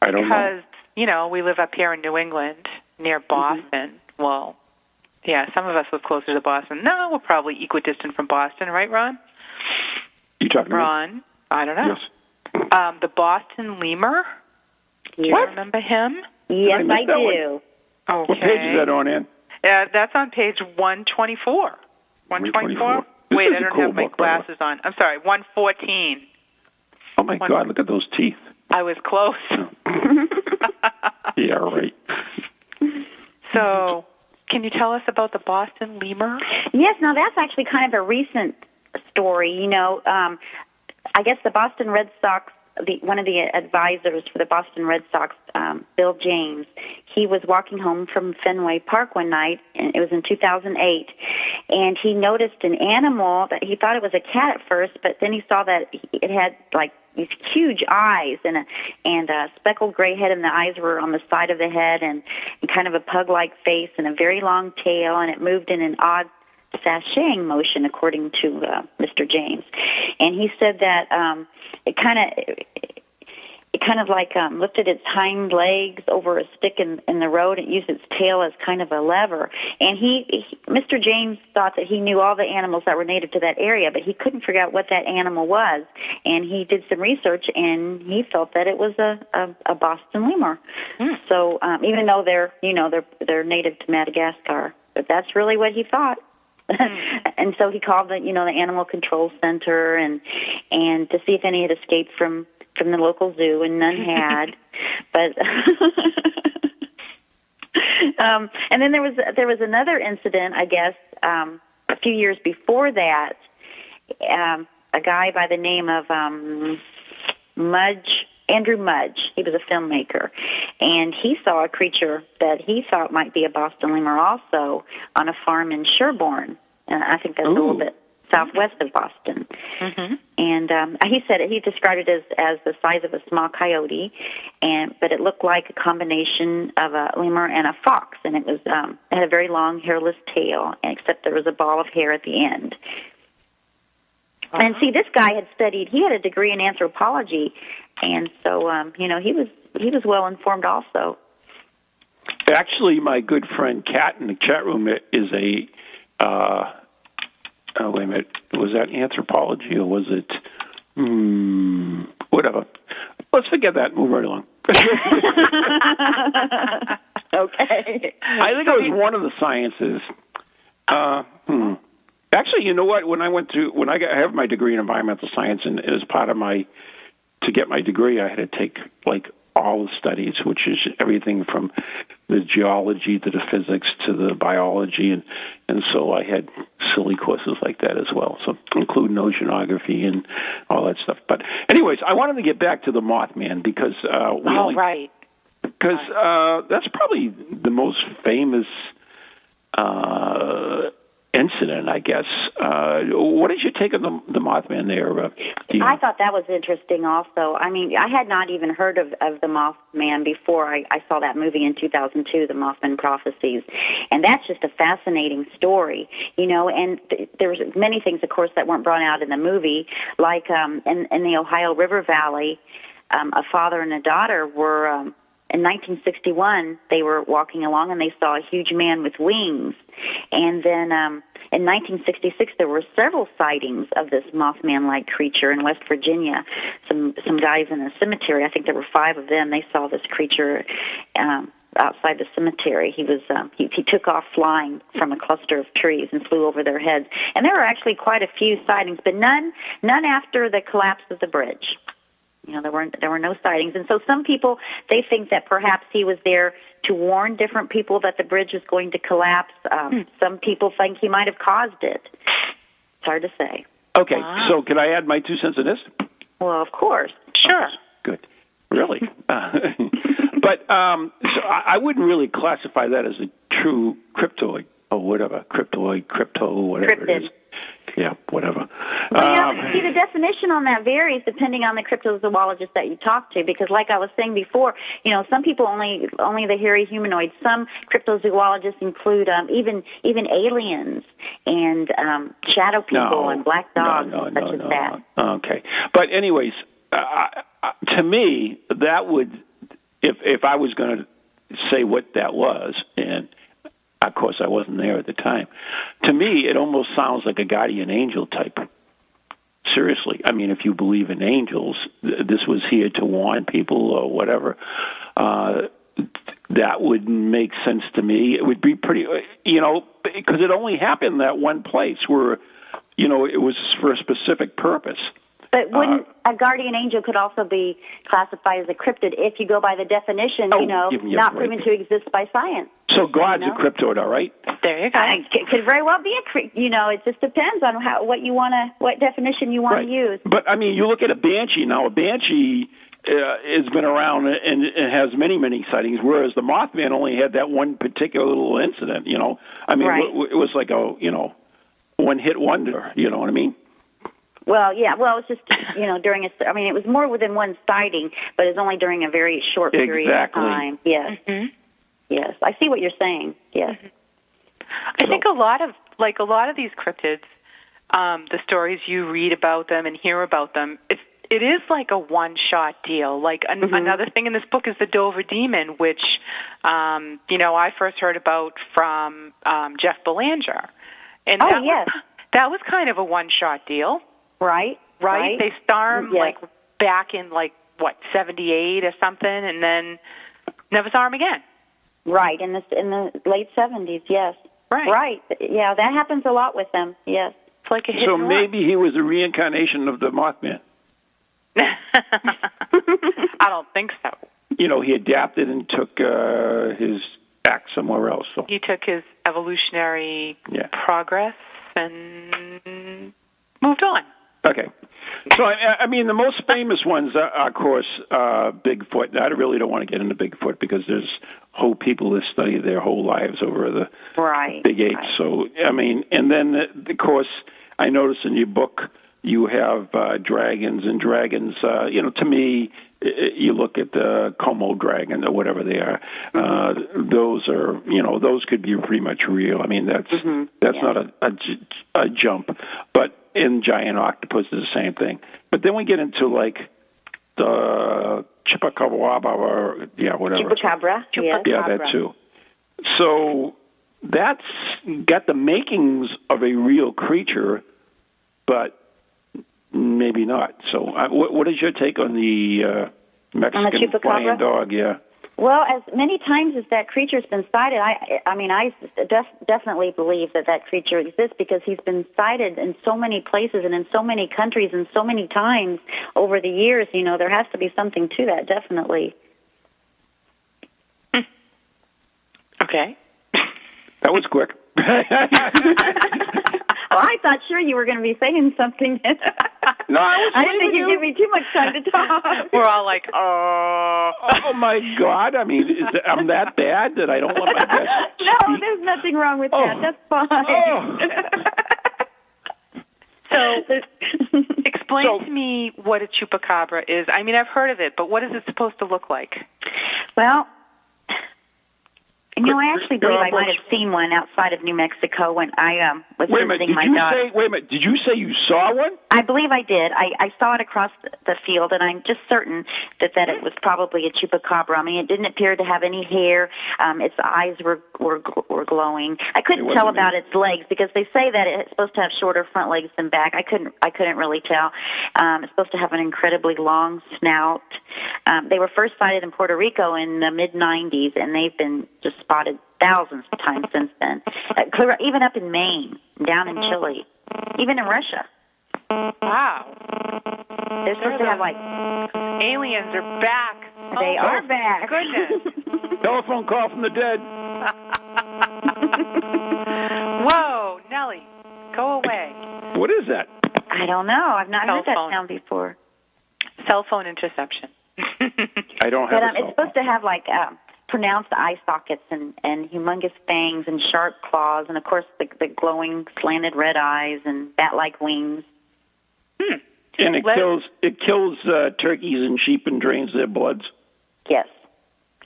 I don't know. because know. you know we live up here in New England near Boston. Well, yeah, some of us live closer to Boston. No, we're probably equidistant from Boston, right, Ron? You talking to me? Ron, I don't know. Yes. Um, the Boston lemur. Do you remember him? Yes, I I that one. do. Okay. What page is that on, Ann? Uh, that's on page 124. 124? Wait, I don't cool have my book, by the way. glasses on. I'm sorry, 114. Oh my One- God! Look at those teeth. I was close. Yeah, right. so, can you tell us about the Boston lemur? Yes, now that's actually kind of a recent story. You know, um, I guess the Boston Red Sox, the, one of the advisors for the Boston Red Sox, um, Bill James, he was walking home from Fenway Park one night, and it was in 2008, and he noticed an animal that he thought it was a cat at first, but then he saw that it had like these huge eyes and a and a speckled gray head, and the eyes were on the side of the head, and, and kind of a pug-like face, and a very long tail, and it moved in an odd sashaying motion, according to uh, Mr. James. And he said that um, it kind of it kind of like um, lifted its hind legs over a stick in, in the road and used its tail as kind of a lever. And he, he, Mr. James, thought that he knew all the animals that were native to that area, but he couldn't figure out what that animal was. And he did some research, and he felt that it was a a, a Boston lemur. So um, even though they're you know they're they're native to Madagascar, but that's really what he thought. and so he called the you know the animal control center and and to see if any had escaped from from the local zoo and none had. But um and then there was there was another incident i guess um a few years before that um a guy by the name of um mudge andrew mudge. He was a filmmaker. And he saw a creature that he thought might be a boston lemur also on a farm in Sherborn. And i think that's a little bit southwest of boston. Mm-hmm. and um, he said it, he described it as as the size of a small coyote, and but it looked like a combination of a lemur and a fox, and it was um, it had a very long hairless tail, except there was a ball of hair at the end. And see, this guy had studied; he had a degree in anthropology, and so um, you know he was he was well informed also. Actually, my good friend Kat in the chat room is a. Uh, oh, wait a minute. Was that anthropology or was it? Hmm, whatever. Let's forget that. and Move right along. Okay. I think it was one of the sciences. Uh, hmm. Actually, you know what? When I went to when I got I have my degree in environmental science, and as part of my to get my degree, I had to take like all the studies, which is everything from the geology to the physics to the biology, and and so I had silly courses like that as well, so including oceanography and all that stuff. But anyways, I wanted to get back to the Mothman because uh, we Oh, only right. because uh, that's probably the most famous uh, incident, I guess. Uh, what did you take of the, the Mothman there? Uh, I thought that was interesting also. I mean, I had not even heard of, of the Mothman before I, I saw that movie in 2002, The Mothman Prophecies. And that's just a fascinating story, you know, and th- there was many things, of course, that weren't brought out in the movie, like um, in, in the Ohio River Valley, um, a father and a daughter were... Um, in 1961, they were walking along and they saw a huge man with wings. And then um, in 1966, there were several sightings of this Mothman-like creature in West Virginia. Some some guys in a cemetery, I think there were five of them. They saw this creature. Um, outside the cemetery he was um he, he took off flying from a cluster of trees and flew over their heads and there were actually quite a few sightings but none none after the collapse of the bridge you know, there weren't there were no sightings, and so some people they think that perhaps he was there to warn different people that the bridge was going to collapse. Um, Some people think he might have caused it. It's hard to say. Okay, Wow. so can I add my two cents in this? Well, of course. Sure. Good. Really? Uh, but um, so I, I wouldn't really classify that as a true cryptoid or whatever. Cryptoid, crypto, whatever it is. Yeah, whatever. Well, you know, Um, see, the definition on that varies depending on the cryptozoologist that you talk to. Because, like I was saying before, you know, some people only only the hairy humanoids. Some cryptozoologists include um, even even aliens and um, shadow people no, and black dogs no, no, and such no, as no, that. Okay, but anyways, uh, uh, to me, that would if if I was going to say what that was, and of course I wasn't there at the time. To me, it almost sounds like a guardian angel type. Seriously, I mean, if you believe in angels, th- this was here to warn people or whatever. Uh, that would make sense to me. It would be pretty, you know, because it only happened that one place where, you know, it was for a specific purpose. But wouldn't Uh, a guardian angel could also be classified as a cryptid if you go by the definition, Oh, you know, give not break. proven to exist by science? So God's You know? a cryptoid, all right? There you go. I, it could very well be a, cre- you know, it just depends on how what you want to, what definition you want right. to use. But I mean, you look at a banshee now. A banshee uh, has been around and, and has many, many sightings, whereas the Mothman only had that one particular little incident. You know, I mean, Right. it, it was like a you know one hit wonder. You know what I mean? Well, yeah, well, it's just you know during a, I mean, it was more within one sighting, but it's only during a very short period Exactly. of time. Yes, Mm-hmm. yes, I see what you're saying. Yes, I think a lot of like a lot of these cryptids, um, the stories you read about them and hear about them, it's it is like a one shot deal. Like an, Mm-hmm. another thing in this book is the Dover Demon, which um, you know I first heard about from um, Jeff Belanger, and Oh, that yes. was, that was kind of a one shot deal, right, right? They storm Yes. like back in like what seventy eight or something, and then never saw him again. right in the in the late seventies. Yes, Right. right. Yeah, that happens a lot with them. Yes. It's like a hit So and run. maybe he was a reincarnation of the Mothman. I don't think so. You know, he adapted and took uh, his act somewhere else. So He took his evolutionary Yeah. progress and moved on. Okay. So I, I mean, the most famous ones are, are of course, uh, Bigfoot. I really don't want to get into Bigfoot because there's whole people that study their whole lives over the Right. big apes. right. So I mean, and then uh, of course, I noticed in your book you have uh, dragons and dragons. Uh, you know, to me, you look at the Como dragon or whatever they are. Uh, those are, you know, those could be pretty much real. I mean, that's that's Yeah. not a jump. But in giant octopus is the same thing. But then we get into like the chupacabra or yeah, whatever. Chupacabra. Yes. Yeah, that too. So that's got the makings of a real creature, but maybe not. So, uh, what, what is your take on the uh, Mexican chupacabra? flying dog? Yeah. Well, as many times as that creature's been sighted, I, I mean, I def- definitely believe that that creature exists because he's been sighted in so many places and in so many countries and so many times over the years. You know, there has to be something to that, definitely. Hmm. Okay. That was quick. Well, I thought sure you were going to be saying something. No, I was I didn't think you'd you. give me too much time to talk. We're all like, oh. oh my God! I mean, is I'm that bad that I don't want my guests no, there's nothing wrong with Oh. that. That's fine. Oh. So, explain So- to me what a chupacabra is. I mean, I've heard of it, but what is it supposed to look like? Well, you know, I actually believe I might have seen one outside of New Mexico when I um was Wait a minute. Did my you daughter. say? Wait a minute. Did you say you saw one? I believe I did. I, I saw it across the field, and I'm just certain that that it was probably a chupacabra. I mean, it didn't appear to have any hair. Um, its eyes were were were glowing. I couldn't tell about me. its legs because they say that it's supposed to have shorter front legs than back. I couldn't I couldn't really tell. Um, it's supposed to have an incredibly long snout. Um, they were first sighted in Puerto Rico in the mid 90s, and they've been just spotted thousands of times since then. Uh, clear, even up in Maine, down in Chile, even in Russia. Wow. They're supposed to have like Aliens are back. They oh, are my back. Goodness. Telephone call from the dead. Whoa, Nellie, go away. What is that? I don't know. I've not Cell heard that sound before. Cell phone interception. I don't have But a um, cell it's supposed to have like um, pronounced eye sockets and and humongous fangs and sharp claws, and of course the the glowing slanted red eyes and bat-like wings. and it Let- kills it kills uh, turkeys and sheep and drains their bloods. Yes,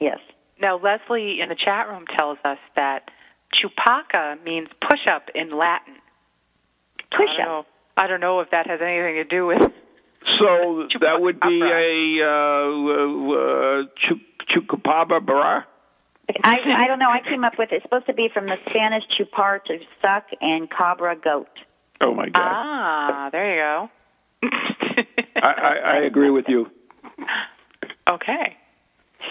yes. Now, Leslie in the chat room tells us that chupaca means push up in Latin. Push I don't, up. know, I don't know if that has anything to do with. So that would be Chupacabra. a uh, uh, chu- chupacabra bra. I I don't know. I came up with it. It's supposed to be from the Spanish chupar to suck and cabra goat. Oh my God! Ah, there you go. I, I, I agree with you. okay.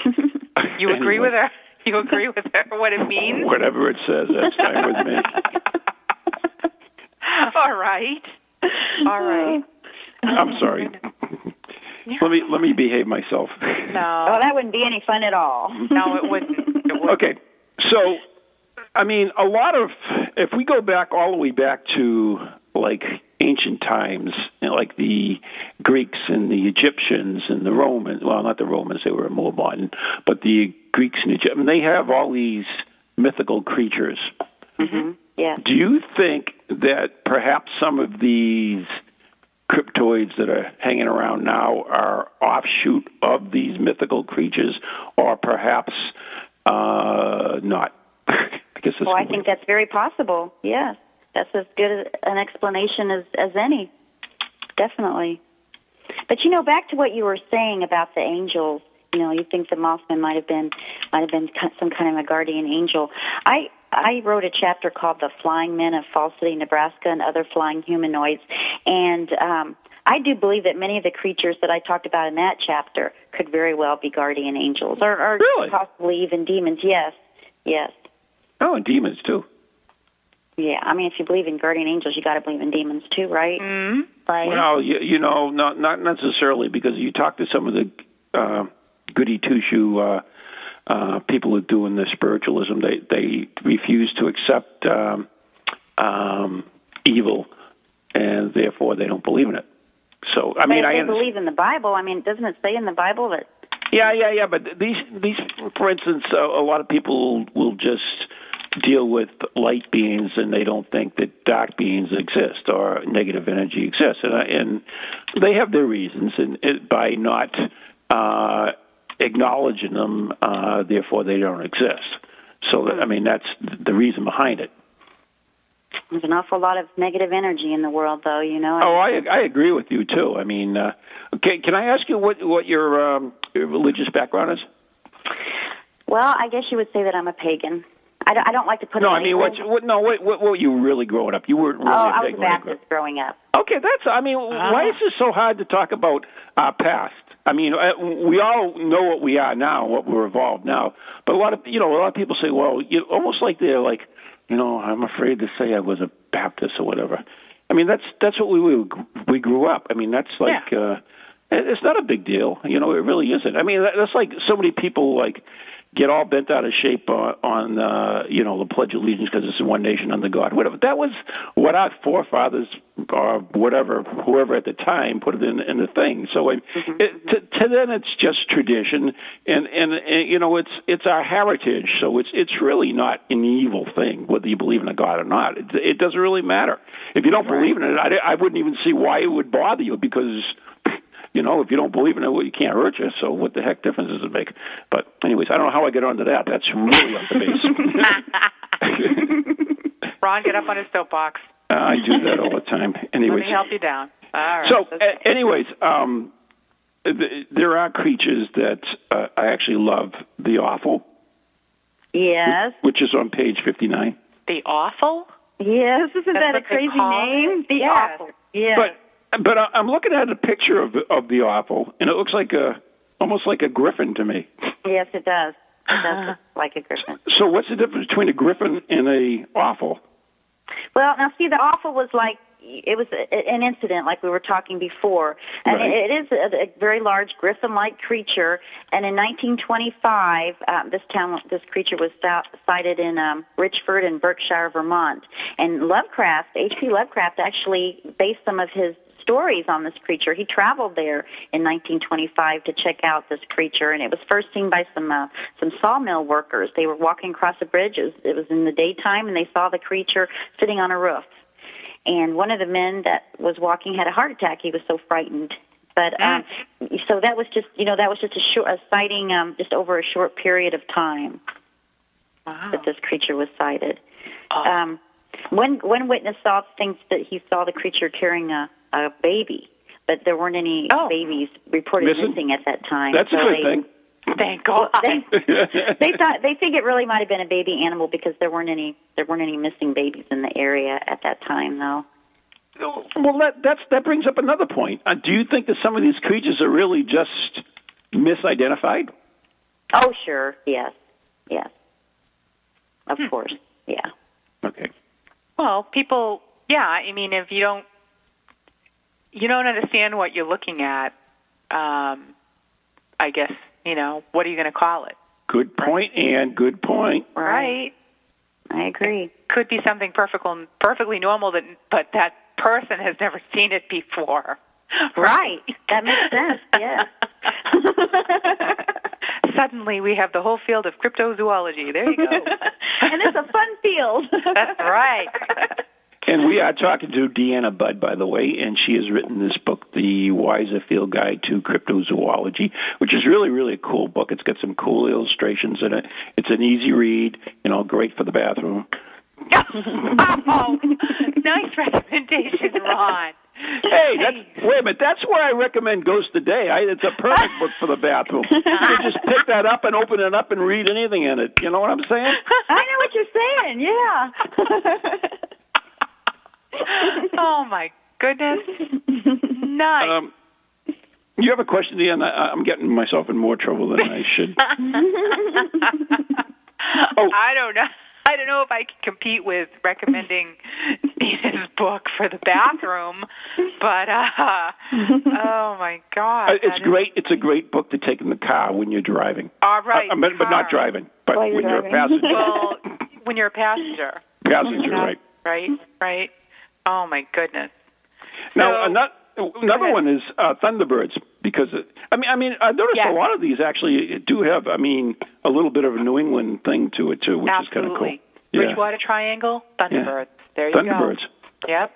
You agree Anyway, with her? You agree with her what it means? Whatever it says, that's fine with me. All right. All right. I'm sorry. Let me let me behave myself. No, Oh, that wouldn't be any fun at all. no, it wouldn't. It wouldn't. Okay, so I mean, a lot of if we go back all the way back to like ancient times, you know, like the Greeks and the Egyptians and the Romans. Well, not the Romans; they were more modern, but the Greeks and Egyptians. They have all these mythical creatures. Mm-hmm. Yes. Do you think that perhaps some of these cryptoids that are hanging around now are offshoot of these mythical creatures, or perhaps uh, not? I guess Well, I think that's very possible. Yes, that's as good an explanation as as any. Definitely. But you know, back to what you were saying about the angels. You know, you think the Mothman might have been might have been some kind of a guardian angel. I I wrote a chapter called "The Flying Men of Falls City, Nebraska, and Other Flying Humanoids," and um, I do believe that many of the creatures that I talked about in that chapter could very well be guardian angels, or, or Really? possibly even demons. Yes, yes. oh, and demons too. Yeah, I mean, if you believe in guardian angels, you got to believe in demons too, right? Mm-hmm. Right. Well, you, you know, not not necessarily because you talk to some of the uh, goody two shoe uh, uh, people who are doing the spiritualism. They they refuse to accept um, um, evil, and therefore they don't believe in it. So I mean, but I they understand. believe in the Bible. I mean, doesn't it say in the Bible that? Yeah, yeah, yeah. But these, these, for instance, uh, a lot of people will just deal with light beings, and they don't think that dark beings exist or negative energy exists, and, I- and they have their reasons. And it, by not uh, acknowledging them, uh, therefore they don't exist. So, that, I mean, that's the reason behind it. There's an awful lot of negative energy in the world, though. You know. Oh, I I agree with you too. I mean, uh, okay, can I ask you what what your, um, your religious background is? Well, I guess you would say that I'm a pagan. I don't, I don't like to put. No, it I mean, anywhere. what, what? No, what, what were you really growing up? You weren't really Oh, a I was big a when you Baptist growing up. Okay, that's. I mean, why is this so hard to talk about our past? I mean, uh, we all know what we are now, what we're evolved now. But a lot of you know, a lot of people say, well, you almost like they're like, you know, I'm afraid to say I was a Baptist or whatever. I mean, that's that's what we we, we grew up. I mean, that's like. uh it's not a big deal, you know. It really isn't. I mean, that's like so many people like get all bent out of shape on, on uh, you know, the Pledge of Allegiance because it's one nation under God. Whatever. That was what our forefathers or whatever, whoever at the time, put it in, in the thing. So it, mm-hmm. it, to, to them, it's just tradition, and, and and you know, it's it's our heritage. So it's it's really not an evil thing whether you believe in a God or not. It, it doesn't really matter. If you don't believe in it, I, I wouldn't even see why it would bother you because you know, if you don't believe in it, well, you can't hurt you. So what the heck difference does it make? But anyways, I don't know how I get onto that. That's really off the base. Ron, get up on his soapbox. I do that all the time. Anyways, Let Anyways, me help you down. All right. so uh, anyways, um, th- there are creatures that uh, I actually love. The awful, Yes. which is on page fifty-nine. the awful? Yes. Isn't That's that a crazy name? it? The Yes. awful. Yeah. But but I- I'm looking at a picture of of the awful, and it looks like a almost like a griffin to me. yes, it does. It does look like a griffin. So what's the difference between a griffin and a awful? Well, now see, the awful was like it was an incident, like we were talking before, and Right. it, is a, a very large griffin-like creature. And in 1925, um, this town, this creature was sighted in um, Richford in Berkshire, Vermont. And Lovecraft, H.P. Lovecraft, actually based some of his stories on this creature. He traveled there in 1925 to check out this creature, and it was first seen by some uh, some sawmill workers. They were walking across a bridge. It was, it was in the daytime, and they saw the creature sitting on a roof. And one of the men that was walking had a heart attack. He was so frightened. But um, so that was just you know that was just a short a sighting um, just over a short period of time Wow. that this creature was sighted. Oh. Um, one one witness saw thinks that he saw the creature carrying a, a baby, but there weren't any Oh. babies reported Missing? missing at that time. That's a good they, thing. Thank God. They, they thought they think it really might have been a baby animal because there weren't any there weren't any missing babies in the area at that time though. Well, that that's that brings up another point. Uh, do you think that some of these creatures are really just misidentified? Oh sure, yes, yes, of Hmm. course, yeah. Okay. Well, people, yeah. I mean, if you don't, you don't understand what you're looking at. Um, I guess you know what are you going to call it? Good point, and good point. Right. I agree. Could be something perfect, perfectly normal, that but that person has never seen it before. Right, that makes sense. Yeah. Suddenly, we have the whole field of cryptozoology. There you go. and it's a fun field. That's right. And we are talking to Deanna Budd, by the way, and she has written this book, The Weiser Field Guide to Cryptozoology, which is really, really a cool book. It's got some cool illustrations in it. It's an easy read, you know, great for the bathroom. oh, nice recommendation, Ron. Hey, that's wait a minute. That's where I recommend Ghost Today. I, it's a perfect book for the bathroom. You can just pick that up and open it up and read anything in it. You know what I'm saying? I know what you're saying. Yeah. Oh my goodness. Nice. Um, you have a question, Deanna? I, I'm getting myself in more trouble than I should. oh. I don't know. I don't know if I can compete with recommending Nina's book for the bathroom, but uh oh my god. Uh, it's that is- great. It's a great book to take in the car when you're driving. All right. Uh, but, but not driving. But While you're when you're a passenger. Well, when you're a passenger. passenger, right? Right, right. Oh my goodness. Now, So- another, another one is uh, Thunderbirds because it, I mean, I mean, I noticed Yes. a lot of these actually do have, I mean, a little bit of a New England thing to it too, which is kind of cool. Absolutely. Yeah. Bridgewater Triangle, Thunderbirds. There you Thunderbirds. go. Thunderbirds. Yep.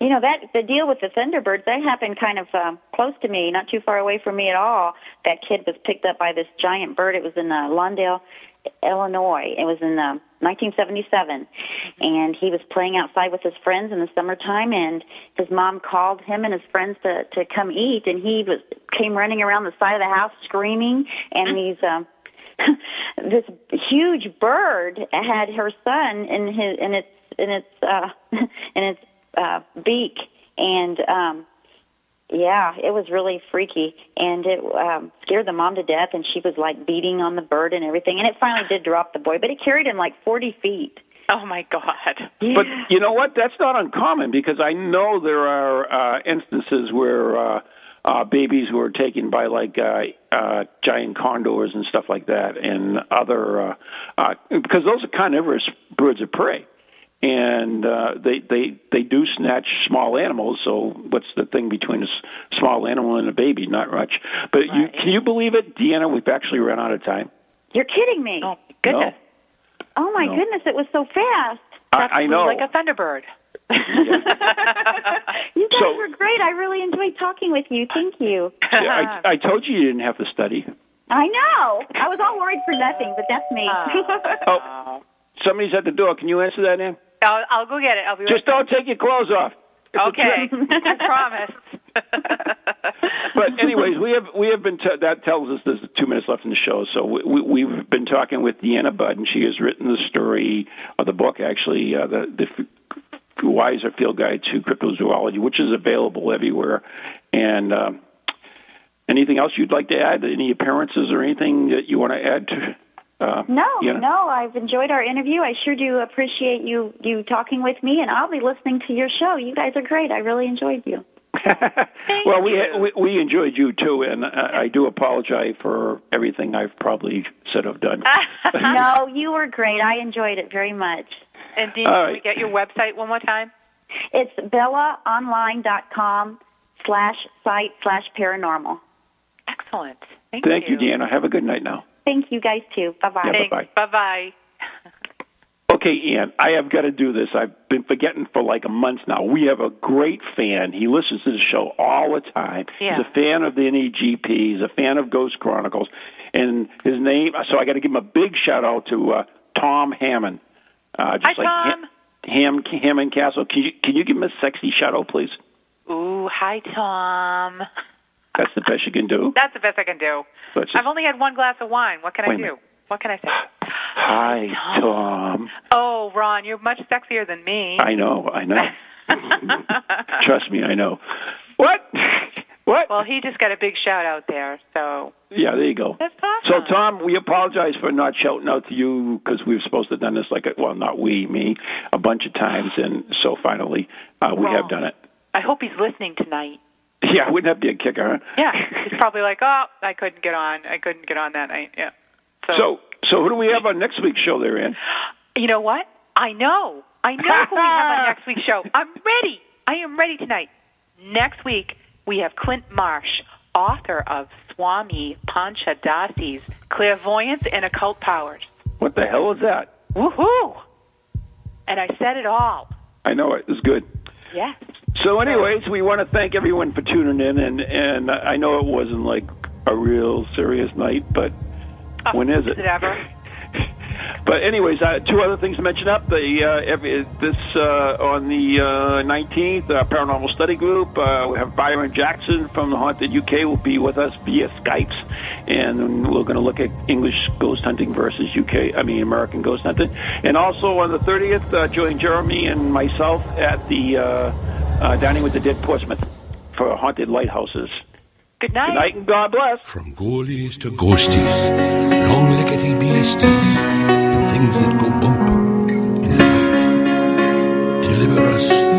You know that the deal with the Thunderbirds that happened kind of um, close to me, not too far away from me at all. That kid was picked up by this giant bird. It was in uh, Lawndale, Illinois. It was in uh, 1977, and he was playing outside with his friends in the summertime. And his mom called him and his friends to to come eat, and he was came running around the side of the house screaming. And these um, this huge bird had her son in his in its in its uh, in its uh, beak, and um, yeah, it was really freaky, and it um, scared the mom to death. And she was like beating on the bird and everything, and it finally did drop the boy, but it carried him like forty feet. Oh my God. But you know what? That's not uncommon because I know there are uh, instances where uh, uh, babies who are taken by like uh, uh, giant condors and stuff like that, and other uh, uh, because those are carnivorous birds of prey, and uh, they they they do snatch small animals. So what's the thing between a small animal and a baby? Not much. But you, can you believe it, Deanna? We've actually run out of time. You're kidding me! Oh my goodness. Oh my No. goodness, it was so fast. I, I know. Like a Thunderbird. You guys So- were great. I really enjoyed talking with you. Thank you. Yeah, I, I told you you didn't have to study. I know. I was all worried for nothing, but that's me. Oh, somebody's at the door. Can you answer that, Ann? I'll, I'll go get it. I'll be Just right don't take your clothes off. It's Okay. I promise. But anyways, we have we have been t- that tells us there's two minutes left in the show. So we, we, we've been talking with Deanna Budd, and she has written the story of the book, actually, uh, the the Weiser Field Guide to Cryptozoology, which is available everywhere. And um, anything else you'd like to add? Any appearances or anything that you want to add to? Uh, No, Deanna? no, I've enjoyed our interview. I sure do appreciate you you talking with me, and I'll be listening to your show. You guys are great. I really enjoyed you. well, we, we we enjoyed you too, and I, I do apologize for everything I've probably said or done. no, you were great. I enjoyed it very much. And Dean, All can right. we get your website one more time? It's bellaonline.com slash site slash paranormal. Excellent. Thank, you. Thank you, Deanna. Have a good night now. Thank you guys too. Bye bye. Yeah, bye-bye. Bye bye. Okay, Ian, I have got to do this. I've been forgetting for like a month now. We have a great fan. He listens to the show all the time. Yeah. He's a fan of the NEGP. He's a fan of Ghost Chronicles. And his name, so I got to give him a big shout out to uh, Tom Hammond. Uh, just Hi, like Tom. Ham, Ham, Hammond Castle. Can you, can you give him a sexy shout out, please? Ooh, hi, Tom. That's the best you can do. That's the best I can do. I've only had one glass of wine. What can I do? What can I say? Hi, Tom. Oh, Ron, you're much sexier than me. I know, I know. Trust me, I know. What? What? well, he just got a big shout out there, so Yeah, there you go. that's awesome. So. Tom, we apologize for not shouting out to you because we were supposed to have done this like, a, well, not we, me, a bunch of times, and so finally uh, we Well- have done it. I hope he's listening tonight. Yeah, wouldn't that be a kicker, huh? Yeah, he's probably like, oh, I couldn't get on. I couldn't get on that night. Yeah. So, So, so who do we have on next week's show there, Ann? you know what? I know. I know who we have on next week's show. I'm ready. I am ready tonight. Next week, we have Clint Marsh, author of Swami Panchadasi's Clairvoyance and Occult Powers. What the hell is that? Woohoo! And I said it all. I know it. It's good. Yes. So, anyways, we want to thank everyone for tuning in, and and I know it wasn't like a real serious night, but Oh, when is it? Is it ever? But anyways, uh, two other things to mention up. The uh, every, this uh, on the uh, nineteenth, uh, Paranormal Study Group. Uh, we have Byron Jackson from the Haunted UK will be with us via Skypes, and we're going to look at English ghost hunting versus UK. I mean American ghost hunting. And also on the thirtieth, uh, join Jeremy and myself at the uh, Dining with the Dead Portsmouth for haunted lighthouses. Good night. Good night and God bless. From ghoulies to ghosties, long-leggedy beasties, things that go bump in the night. Deliver us